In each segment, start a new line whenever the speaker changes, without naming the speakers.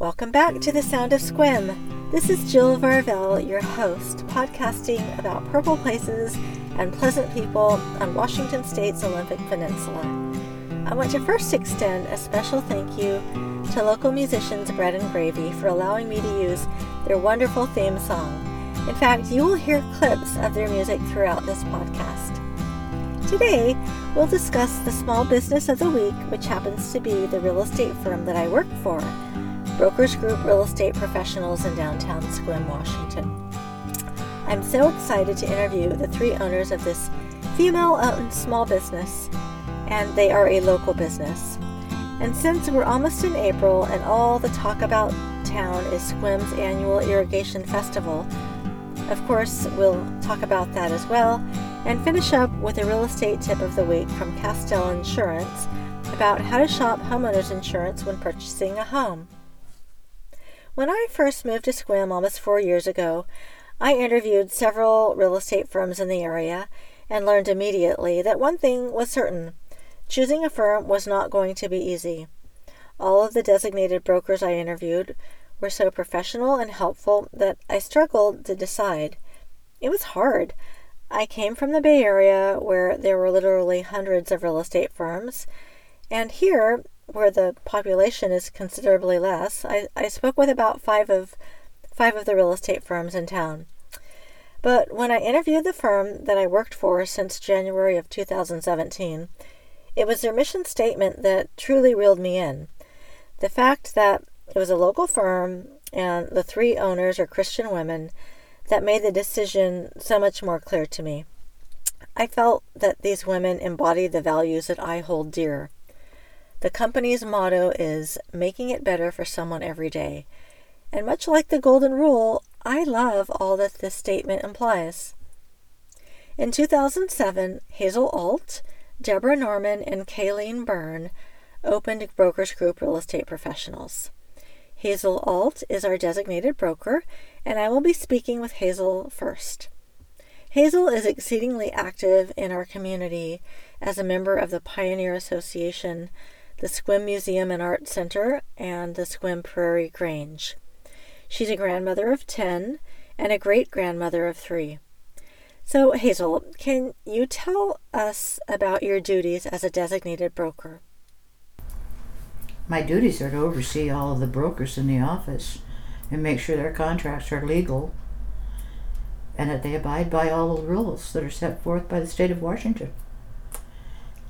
Welcome back to the Sound of Sequim. This is Jill Varvel, your host, podcasting about purple places and pleasant people on Washington State's Olympic Peninsula. I want to first extend a special thank you to local musicians Bread and Gravy for allowing me to use their wonderful theme song. In fact, you will hear clips of their music throughout this podcast. Today, we'll discuss the small business of the week, which happens to be the real estate firm that I work for, Brokers Group Real Estate Professionals in downtown Sequim, Washington. I'm so excited to interview the three owners of this female owned small business, and they are a local business. And since we're almost in April and all the talk about town is Sequim's annual irrigation festival, of course, we'll talk about that as well and finish up with a real estate tip of the week from Castell Insurance about how to shop homeowners insurance when purchasing a home. When I first moved to Sequim almost four years ago, I interviewed several real estate firms in the area and learned immediately that one thing was certain choosing a firm was not going to be easy. All of the designated brokers I interviewed were so professional and helpful that I struggled to decide. It was hard. I came from the Bay Area where there were literally hundreds of real estate firms, and here, where the population is considerably less, I, I spoke with about five of five of the real estate firms in town. But when I interviewed the firm that I worked for since January of 2017, it was their mission statement that truly reeled me in. The fact that it was a local firm and the three owners are Christian women that made the decision so much more clear to me. I felt that these women embodied the values that I hold dear. The company's motto is making it better for someone every day. And much like the Golden Rule, I love all that this statement implies. In 2007, Hazel Alt, Deborah Norman, and Kayleen Byrne opened Brokers Group Real Estate Professionals. Hazel Alt is our designated broker, and I will be speaking with Hazel first. Hazel is exceedingly active in our community as a member of the Pioneer Association, the Sequim Museum and Art Center, and the Sequim Prairie Grange. She's a grandmother of 10 and a great grandmother of 3. So, Hazel, can you tell us about your duties as a designated broker?
My duties are to oversee all of the brokers in the office and make sure their contracts are legal and that they abide by all the rules that are set forth by the state of Washington.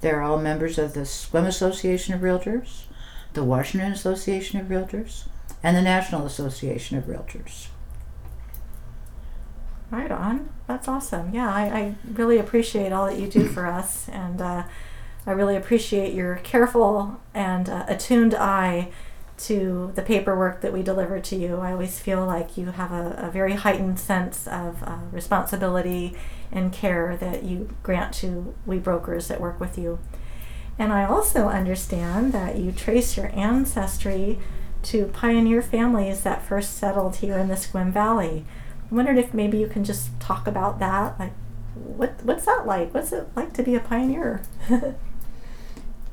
They're all members of the Sequim Association of Realtors, the Washington Association of Realtors, and the National Association of Realtors.
Right on. That's awesome. Yeah, I, I really appreciate all that you do for us, and uh, I really appreciate your careful and uh, attuned eye to the paperwork that we deliver to you. I always feel like you have a, a very heightened sense of uh, responsibility and care that you grant to we brokers that work with you. And I also understand that you trace your ancestry to pioneer families that first settled here in the Sequim Valley. I wondered if maybe you can just talk about that. Like, what what's that like? What's it like to be a pioneer?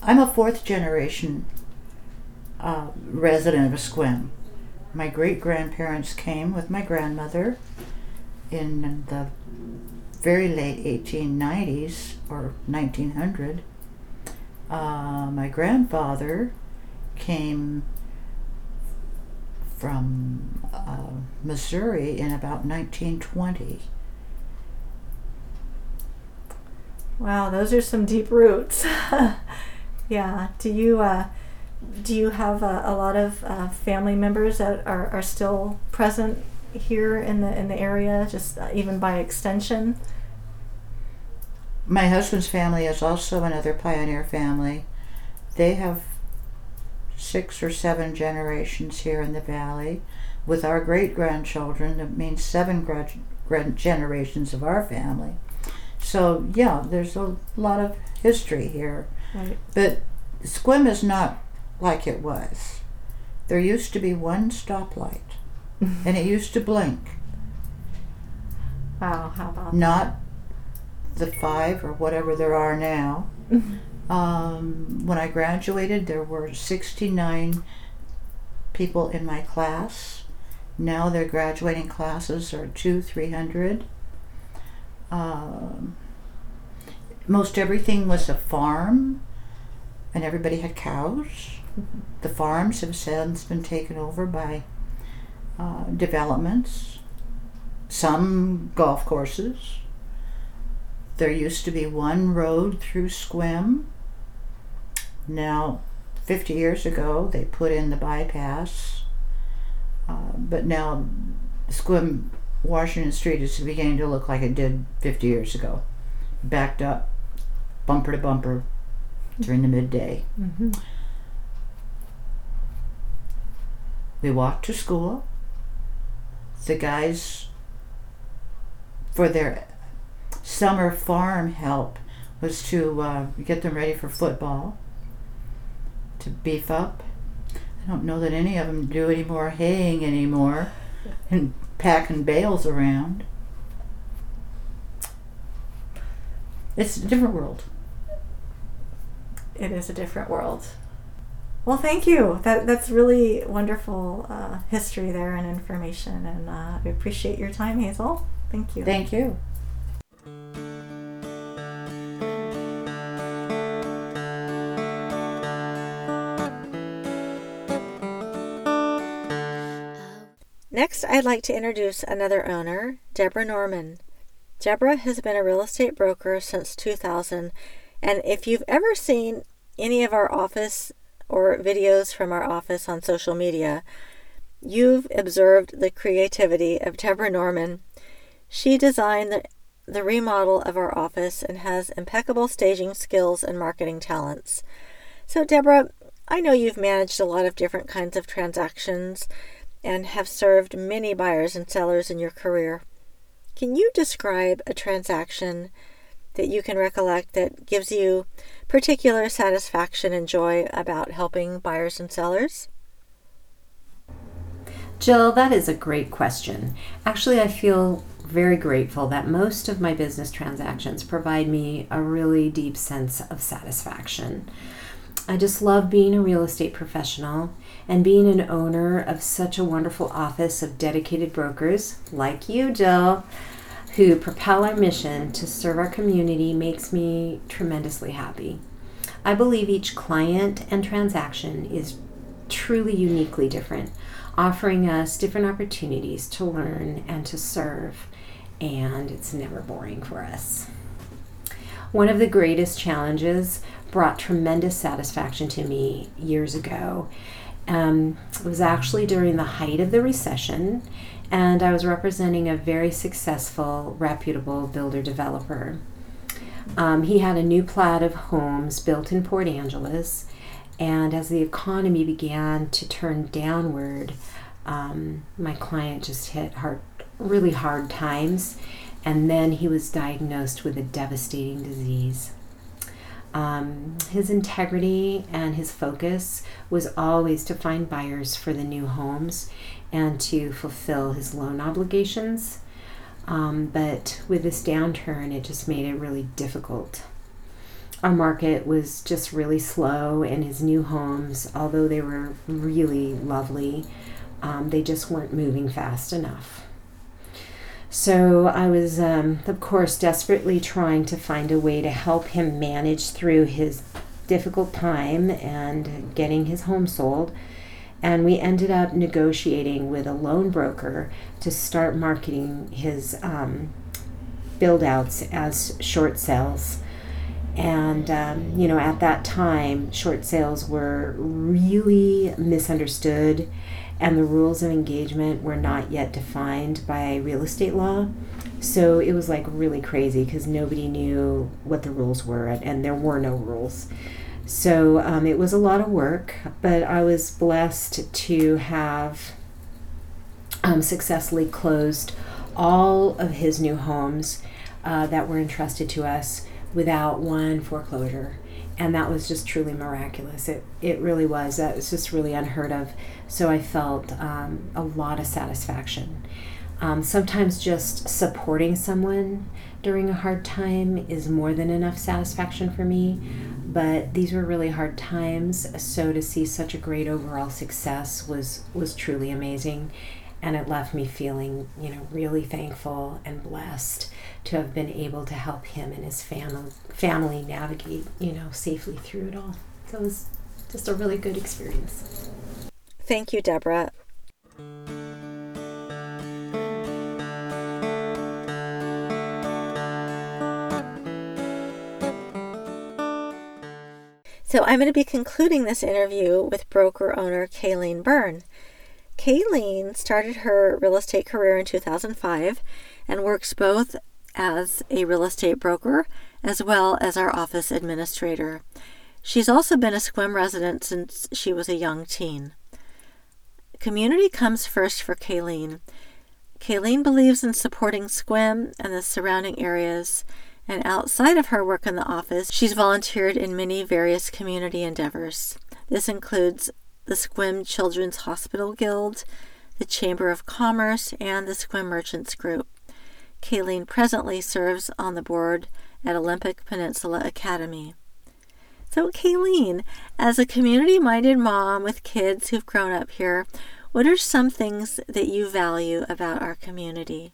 I'm a fourth generation uh, resident of Sequim. My great grandparents came with my grandmother in the very late 1890s or 1900. Uh, my grandfather came from uh, Missouri in about 1920.
Wow, those are some deep roots. yeah. Do you uh, do you have a, a lot of uh, family members that are, are still present here in the in the area, just uh, even by extension?
My husband's family is also another pioneer family. They have six or seven generations here in the valley. With our great grandchildren, that means seven gra- generations of our family. So, yeah, there's a lot of history here. Right. But Sequim is not like it was. There used to be one stoplight, and it used to blink.
Wow, how about
Not the five or whatever there are now. Um, when I graduated, there were 69 people in my class. Now their graduating classes are two, three hundred. Um, most everything was a farm, and everybody had cows. The farms have since been taken over by uh, developments, some golf courses. There used to be one road through Sequim. Now, 50 years ago, they put in the bypass, uh, but now Sequim Washington Street is beginning to look like it did 50 years ago. Backed up, bumper to bumper during the midday.
Mm-hmm.
We walked to school. The guys, for their summer farm help, was to uh, get them ready for football, to beef up. I don't know that any of them do any more haying anymore and packing bales around. It's a different world.
It is a different world. Well, thank you. That that's really wonderful uh, history there and information, and uh, I appreciate your time, Hazel. Thank you.
Thank you.
Next, I'd like to introduce another owner, Deborah Norman. Deborah has been a real estate broker since 2000, and if you've ever seen any of our office or videos from our office on social media, you've observed the creativity of Deborah Norman. She designed the, the remodel of our office and has impeccable staging skills and marketing talents. So, Deborah, I know you've managed a lot of different kinds of transactions and have served many buyers and sellers in your career. Can you describe a transaction that you can recollect that gives you particular satisfaction and joy about helping buyers and sellers?
Jill, that is a great question. Actually, I feel very grateful that most of my business transactions provide me a really deep sense of satisfaction. I just love being a real estate professional and being an owner of such a wonderful office of dedicated brokers like you, Jill, who propel our mission to serve our community makes me tremendously happy. I believe each client and transaction is truly uniquely different, offering us different opportunities to learn and to serve, and it's never boring for us. One of the greatest challenges brought tremendous satisfaction to me years ago. Um, it was actually during the height of the recession, and I was representing a very successful, reputable builder developer. Um, he had a new plat of homes built in Port Angeles, and as the economy began to turn downward, um, my client just hit hard, really hard times, and then he was diagnosed with a devastating disease. Um, his integrity and his focus was always to find buyers for the new homes and to fulfill his loan obligations. Um, but with this downturn, it just made it really difficult. Our market was just really slow, and his new homes, although they were really lovely, um, they just weren't moving fast enough. So I was, um, of course, desperately trying to find a way to help him manage through his difficult time and getting his home sold. And we ended up negotiating with a loan broker to start marketing his um, build outs as short sales. And, um, you know, at that time, short sales were really misunderstood and the rules of engagement were not yet defined by real estate law. So it was like really crazy because nobody knew what the rules were, and, and there were no rules. So um, it was a lot of work, but I was blessed to have um, successfully closed all of his new homes uh, that were entrusted to us without one foreclosure and that was just truly miraculous. It it really was. That was just really unheard of. So I felt um, a lot of satisfaction. Um, sometimes just supporting someone during a hard time is more than enough satisfaction for me. But these were really hard times, so to see such a great overall success was was truly amazing, and it left me feeling, you know, really thankful and blessed to have been able to help him and his family family navigate, you know, safely through it all. So it was just a really good experience.
Thank you, Deborah. So I'm going to be concluding this interview with broker owner Kayleen Byrne. Kayleen started her real estate career in 2005 and works both as a real estate broker as well as our office administrator. She's also been a Sequim resident since she was a young teen. Community comes first for Kayleen. Kayleen believes in supporting Sequim and the surrounding areas, and outside of her work in the office, she's volunteered in many various community endeavors. This includes the Sequim Children's Hospital Guild, the Chamber of Commerce, and the Sequim Merchants Group. Kayleen presently serves on the board at Olympic Peninsula Academy. So, Kayleen, as a community minded mom with kids who've grown up here, what are some things that you value about our community?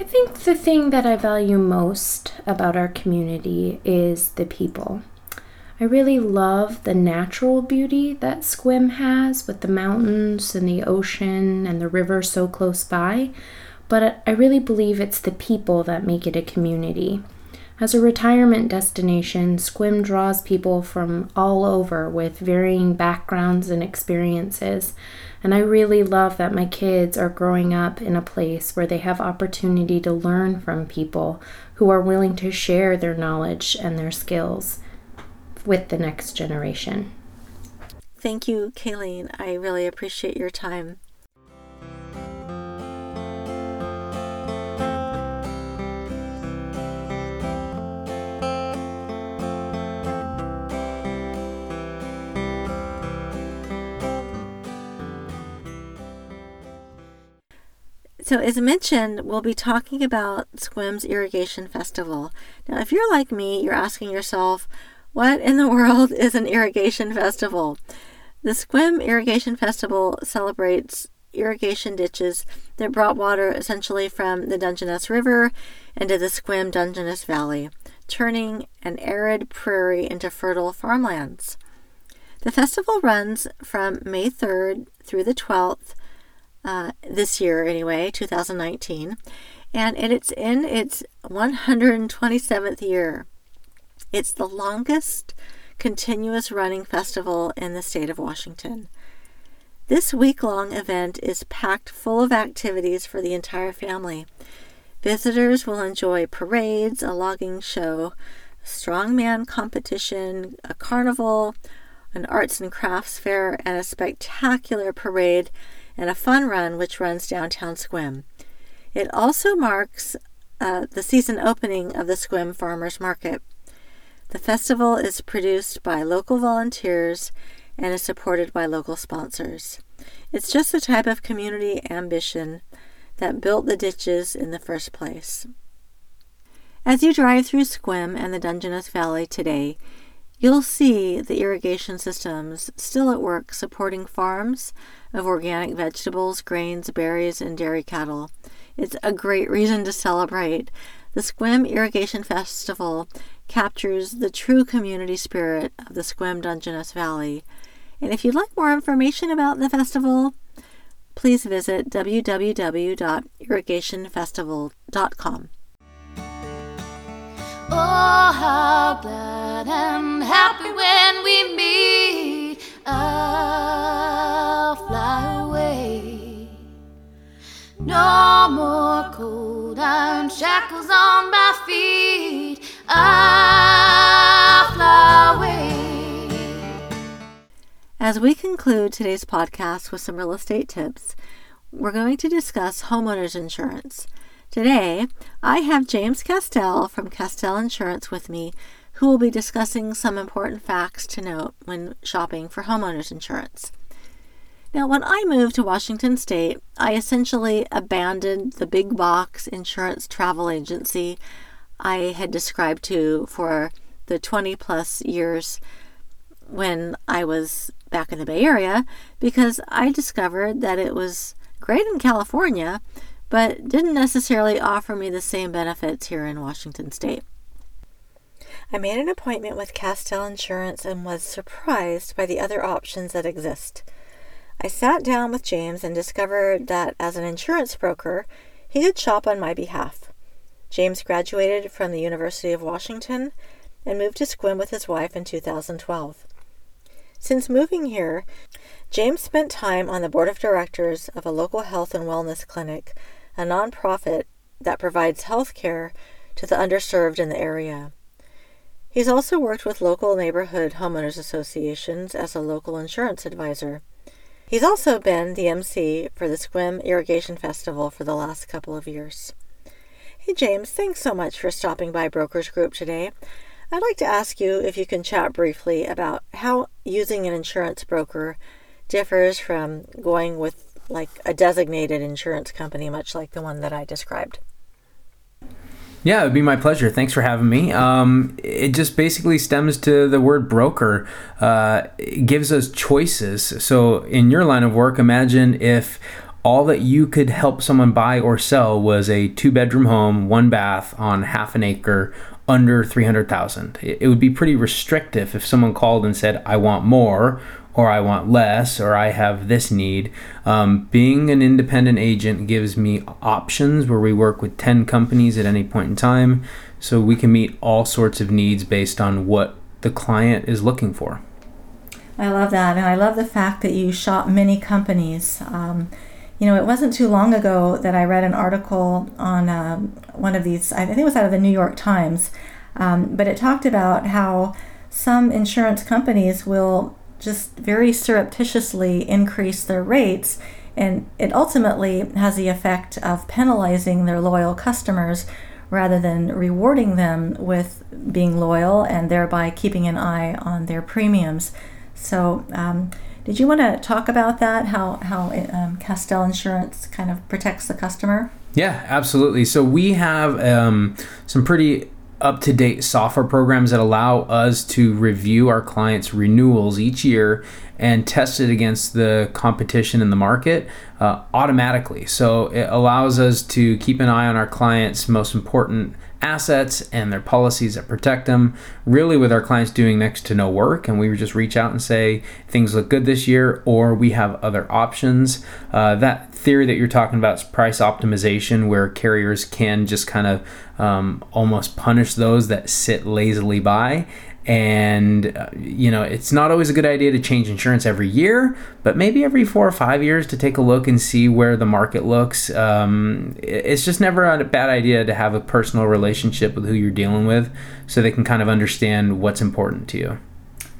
I think the thing that I value most about our community is the people. I really love the natural beauty that Sequim has with the mountains and the ocean and the river so close by, but I really believe it's the people that make it a community. As a retirement destination, Sequim draws people from all over with varying backgrounds and experiences. And I really love that my kids are growing up in a place where they have opportunity to learn from people who are willing to share their knowledge and their skills with the next generation.
Thank you, Kayleen. I really appreciate your time. So, as mentioned, we'll be talking about SEQUIM's Irrigation Festival. Now, if you're like me, you're asking yourself, what in the world is an irrigation festival? The SEQUIM Irrigation Festival celebrates irrigation ditches that brought water essentially from the Dungeness River into the Sequim Dungeness Valley, turning an arid prairie into fertile farmlands. The festival runs from May 3rd through the 12th uh, this year, anyway, 2019, and it's in its 127th year. It's the longest continuous running festival in the state of Washington. This week long event is packed full of activities for the entire family. Visitors will enjoy parades, a logging show, strongman competition, a carnival, an arts and crafts fair, and a spectacular parade and a fun run which runs downtown Sequim. It also marks uh, the season opening of the Sequim Farmers Market. The festival is produced by local volunteers and is supported by local sponsors. It's just the type of community ambition that built the ditches in the first place. As you drive through Sequim and the Dungeness Valley today, you'll see the irrigation systems still at work supporting farms of organic vegetables, grains, berries, and dairy cattle. It's a great reason to celebrate. The Sequim Irrigation Festival captures the true community spirit of the Sequim Dungeness Valley. And if you'd like more information about the festival, please visit www.irrigationfestival.com.
Oh, how glad and happy when we meet. I'll fly away. No more cold iron shackles on my feet. I'll fly away.
As we conclude today's podcast with some real estate tips, we're going to discuss homeowners insurance. Today, I have James Castell from Castell Insurance with me, who will be discussing some important facts to note when shopping for homeowners insurance. Now, when I moved to Washington State, I essentially abandoned the big box insurance travel agency I had described to for the 20 plus years when I was back in the Bay Area because I discovered that it was great in California, but didn't necessarily offer me the same benefits here in Washington State. I made an appointment with Castell Insurance and was surprised by the other options that exist. I sat down with James and discovered that as an insurance broker, he could shop on my behalf. James graduated from the University of Washington and moved to Sequim with his wife in 2012. Since moving here, James spent time on the board of directors of a local health and wellness clinic, a nonprofit that provides health care to the underserved in the area. He's also worked with local neighborhood homeowners associations as a local insurance advisor. He's also been the MC for the Sequim Irrigation Festival for the last couple of years. Hey, James, thanks so much for stopping by Brokers Group today. I'd like to ask you if you can chat briefly about how using an insurance broker differs from going with like a designated insurance company, much like the one that I described.
Yeah, it would be my pleasure. Thanks for having me. Um, it just basically stems to the word broker. Uh, it gives us choices. So, in your line of work, imagine if all that you could help someone buy or sell was a two bedroom home, one bath on half an acre under 300,000. It would be pretty restrictive if someone called and said, I want more, or I want less, or I have this need. Um, being an independent agent gives me options where we work with 10 companies at any point in time, so we can meet all sorts of needs based on what the client is looking for.
I love that, and I love the fact that you shop many companies. Um, you know, it wasn't too long ago that I read an article on um, one of these, I think it was out of the New York Times, um, but it talked about how some insurance companies will just very surreptitiously increase their rates, and it ultimately has the effect of penalizing their loyal customers rather than rewarding them with being loyal and thereby keeping an eye on their premiums. So, um, did you want to talk about that? How how um, Castell Insurance kind of protects the customer?
Yeah, absolutely. So we have um, some pretty up to date software programs that allow us to review our clients' renewals each year and test it against the competition in the market uh, automatically. So it allows us to keep an eye on our clients' most important assets and their policies that protect them, really with our clients doing next to no work. And we would just reach out and say, things look good this year, or we have other options. Uh, that theory that you're talking about is price optimization, where carriers can just kind of um, almost punish those that sit lazily by and uh, you know it's not always a good idea to change insurance every year but maybe every four or five years to take a look and see where the market looks. Um, it's just never a bad idea to have a personal relationship with who you're dealing with so they can kind of understand what's important to you.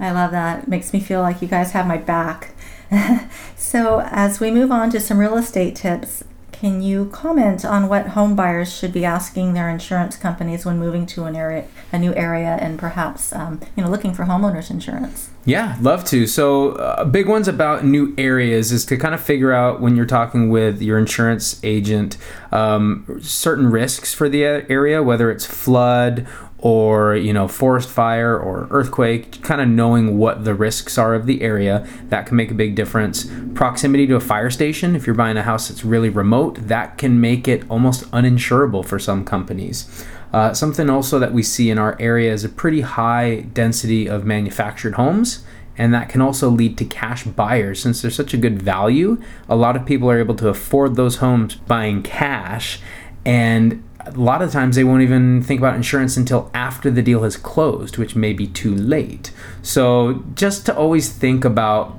I love that. It makes me feel like you guys have my back. So as we move on to some real estate tips can you comment on what home buyers should be asking their insurance companies when moving to an area, a new area, and perhaps um, you know looking for homeowners insurance?
Yeah, love to. So, uh, big ones about new areas is to kind of figure out when you're talking with your insurance agent um, certain risks for the area, whether it's flood or you know forest fire or earthquake kind of knowing what the risks are of the area that can make a big difference. Proximity to a fire station if you're buying a house that's really remote that can make it almost uninsurable for some companies. Uh, something also that we see in our area is a pretty high density of manufactured homes and that can also lead to cash buyers. Since they're such a good value a lot of people are able to afford those homes buying cash and a lot of times they won't even think about insurance until after the deal has closed, which may be too late. So just to always think about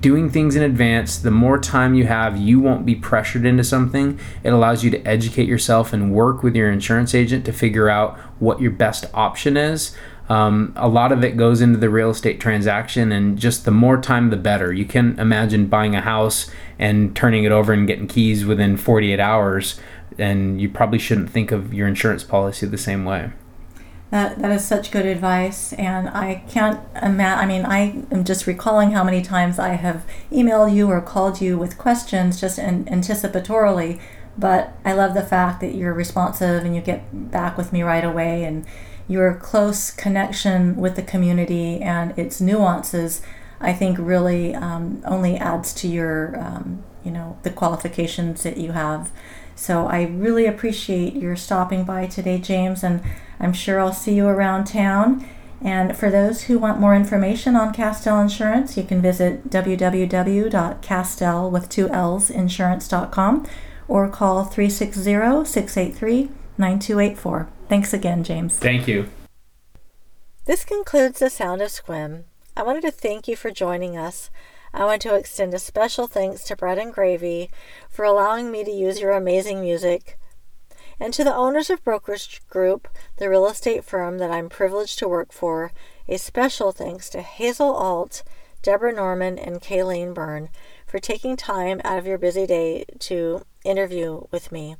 doing things in advance, the more time you have, you won't be pressured into something. It allows you to educate yourself and work with your insurance agent to figure out what your best option is. Um, a lot of it goes into the real estate transaction, and just the more time, the better. You can imagine buying a house and turning it over and getting keys within 48 hours and you probably shouldn't think of your insurance policy the same way.
That, that is such good advice, and I can't imagine. I mean, I am just recalling how many times I have emailed you or called you with questions just anticipatorily. But I love the fact that you're responsive and you get back with me right away, and your close connection with the community and its nuances. I think really um, only adds to your, um, you know, the qualifications that you have. So I really appreciate your stopping by today, James, and I'm sure I'll see you around town. And for those who want more information on Castell Insurance, you can visit www.castell with two L's insurance.com or call 360 683 9284. Thanks again, James.
Thank you.
This concludes The Sound of Sequim. I wanted to thank you for joining us. I want to extend a special thanks to Bread and Gravy for allowing me to use your amazing music and to the owners of Brokers Group, the real estate firm that I'm privileged to work for, a special thanks to Hazel Alt, Deborah Norman, and Kayleen Byrne for taking time out of your busy day to interview with me.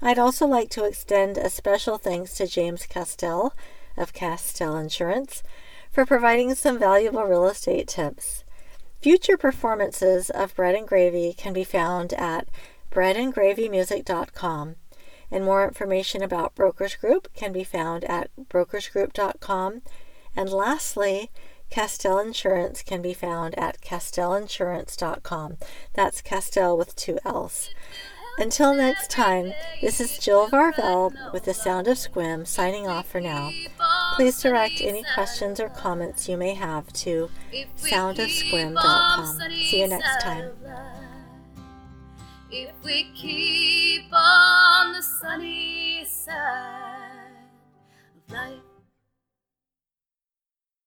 I'd also like to extend a special thanks to James Castell of Castell Insurance for providing some valuable real estate tips. Future performances of Bread and Gravy can be found at breadandgravymusic.com and more information about Brokers Group can be found at brokersgroup.com. And lastly, Castell Insurance can be found at castellinsurance.com. That's Castell with two L's. Until next time, this is Jill Varvel with the Sound of Sequim signing off for now. Please direct any questions or comments you may have to soundofsequim.com. See you next time.
If we keep on the sunny side of life.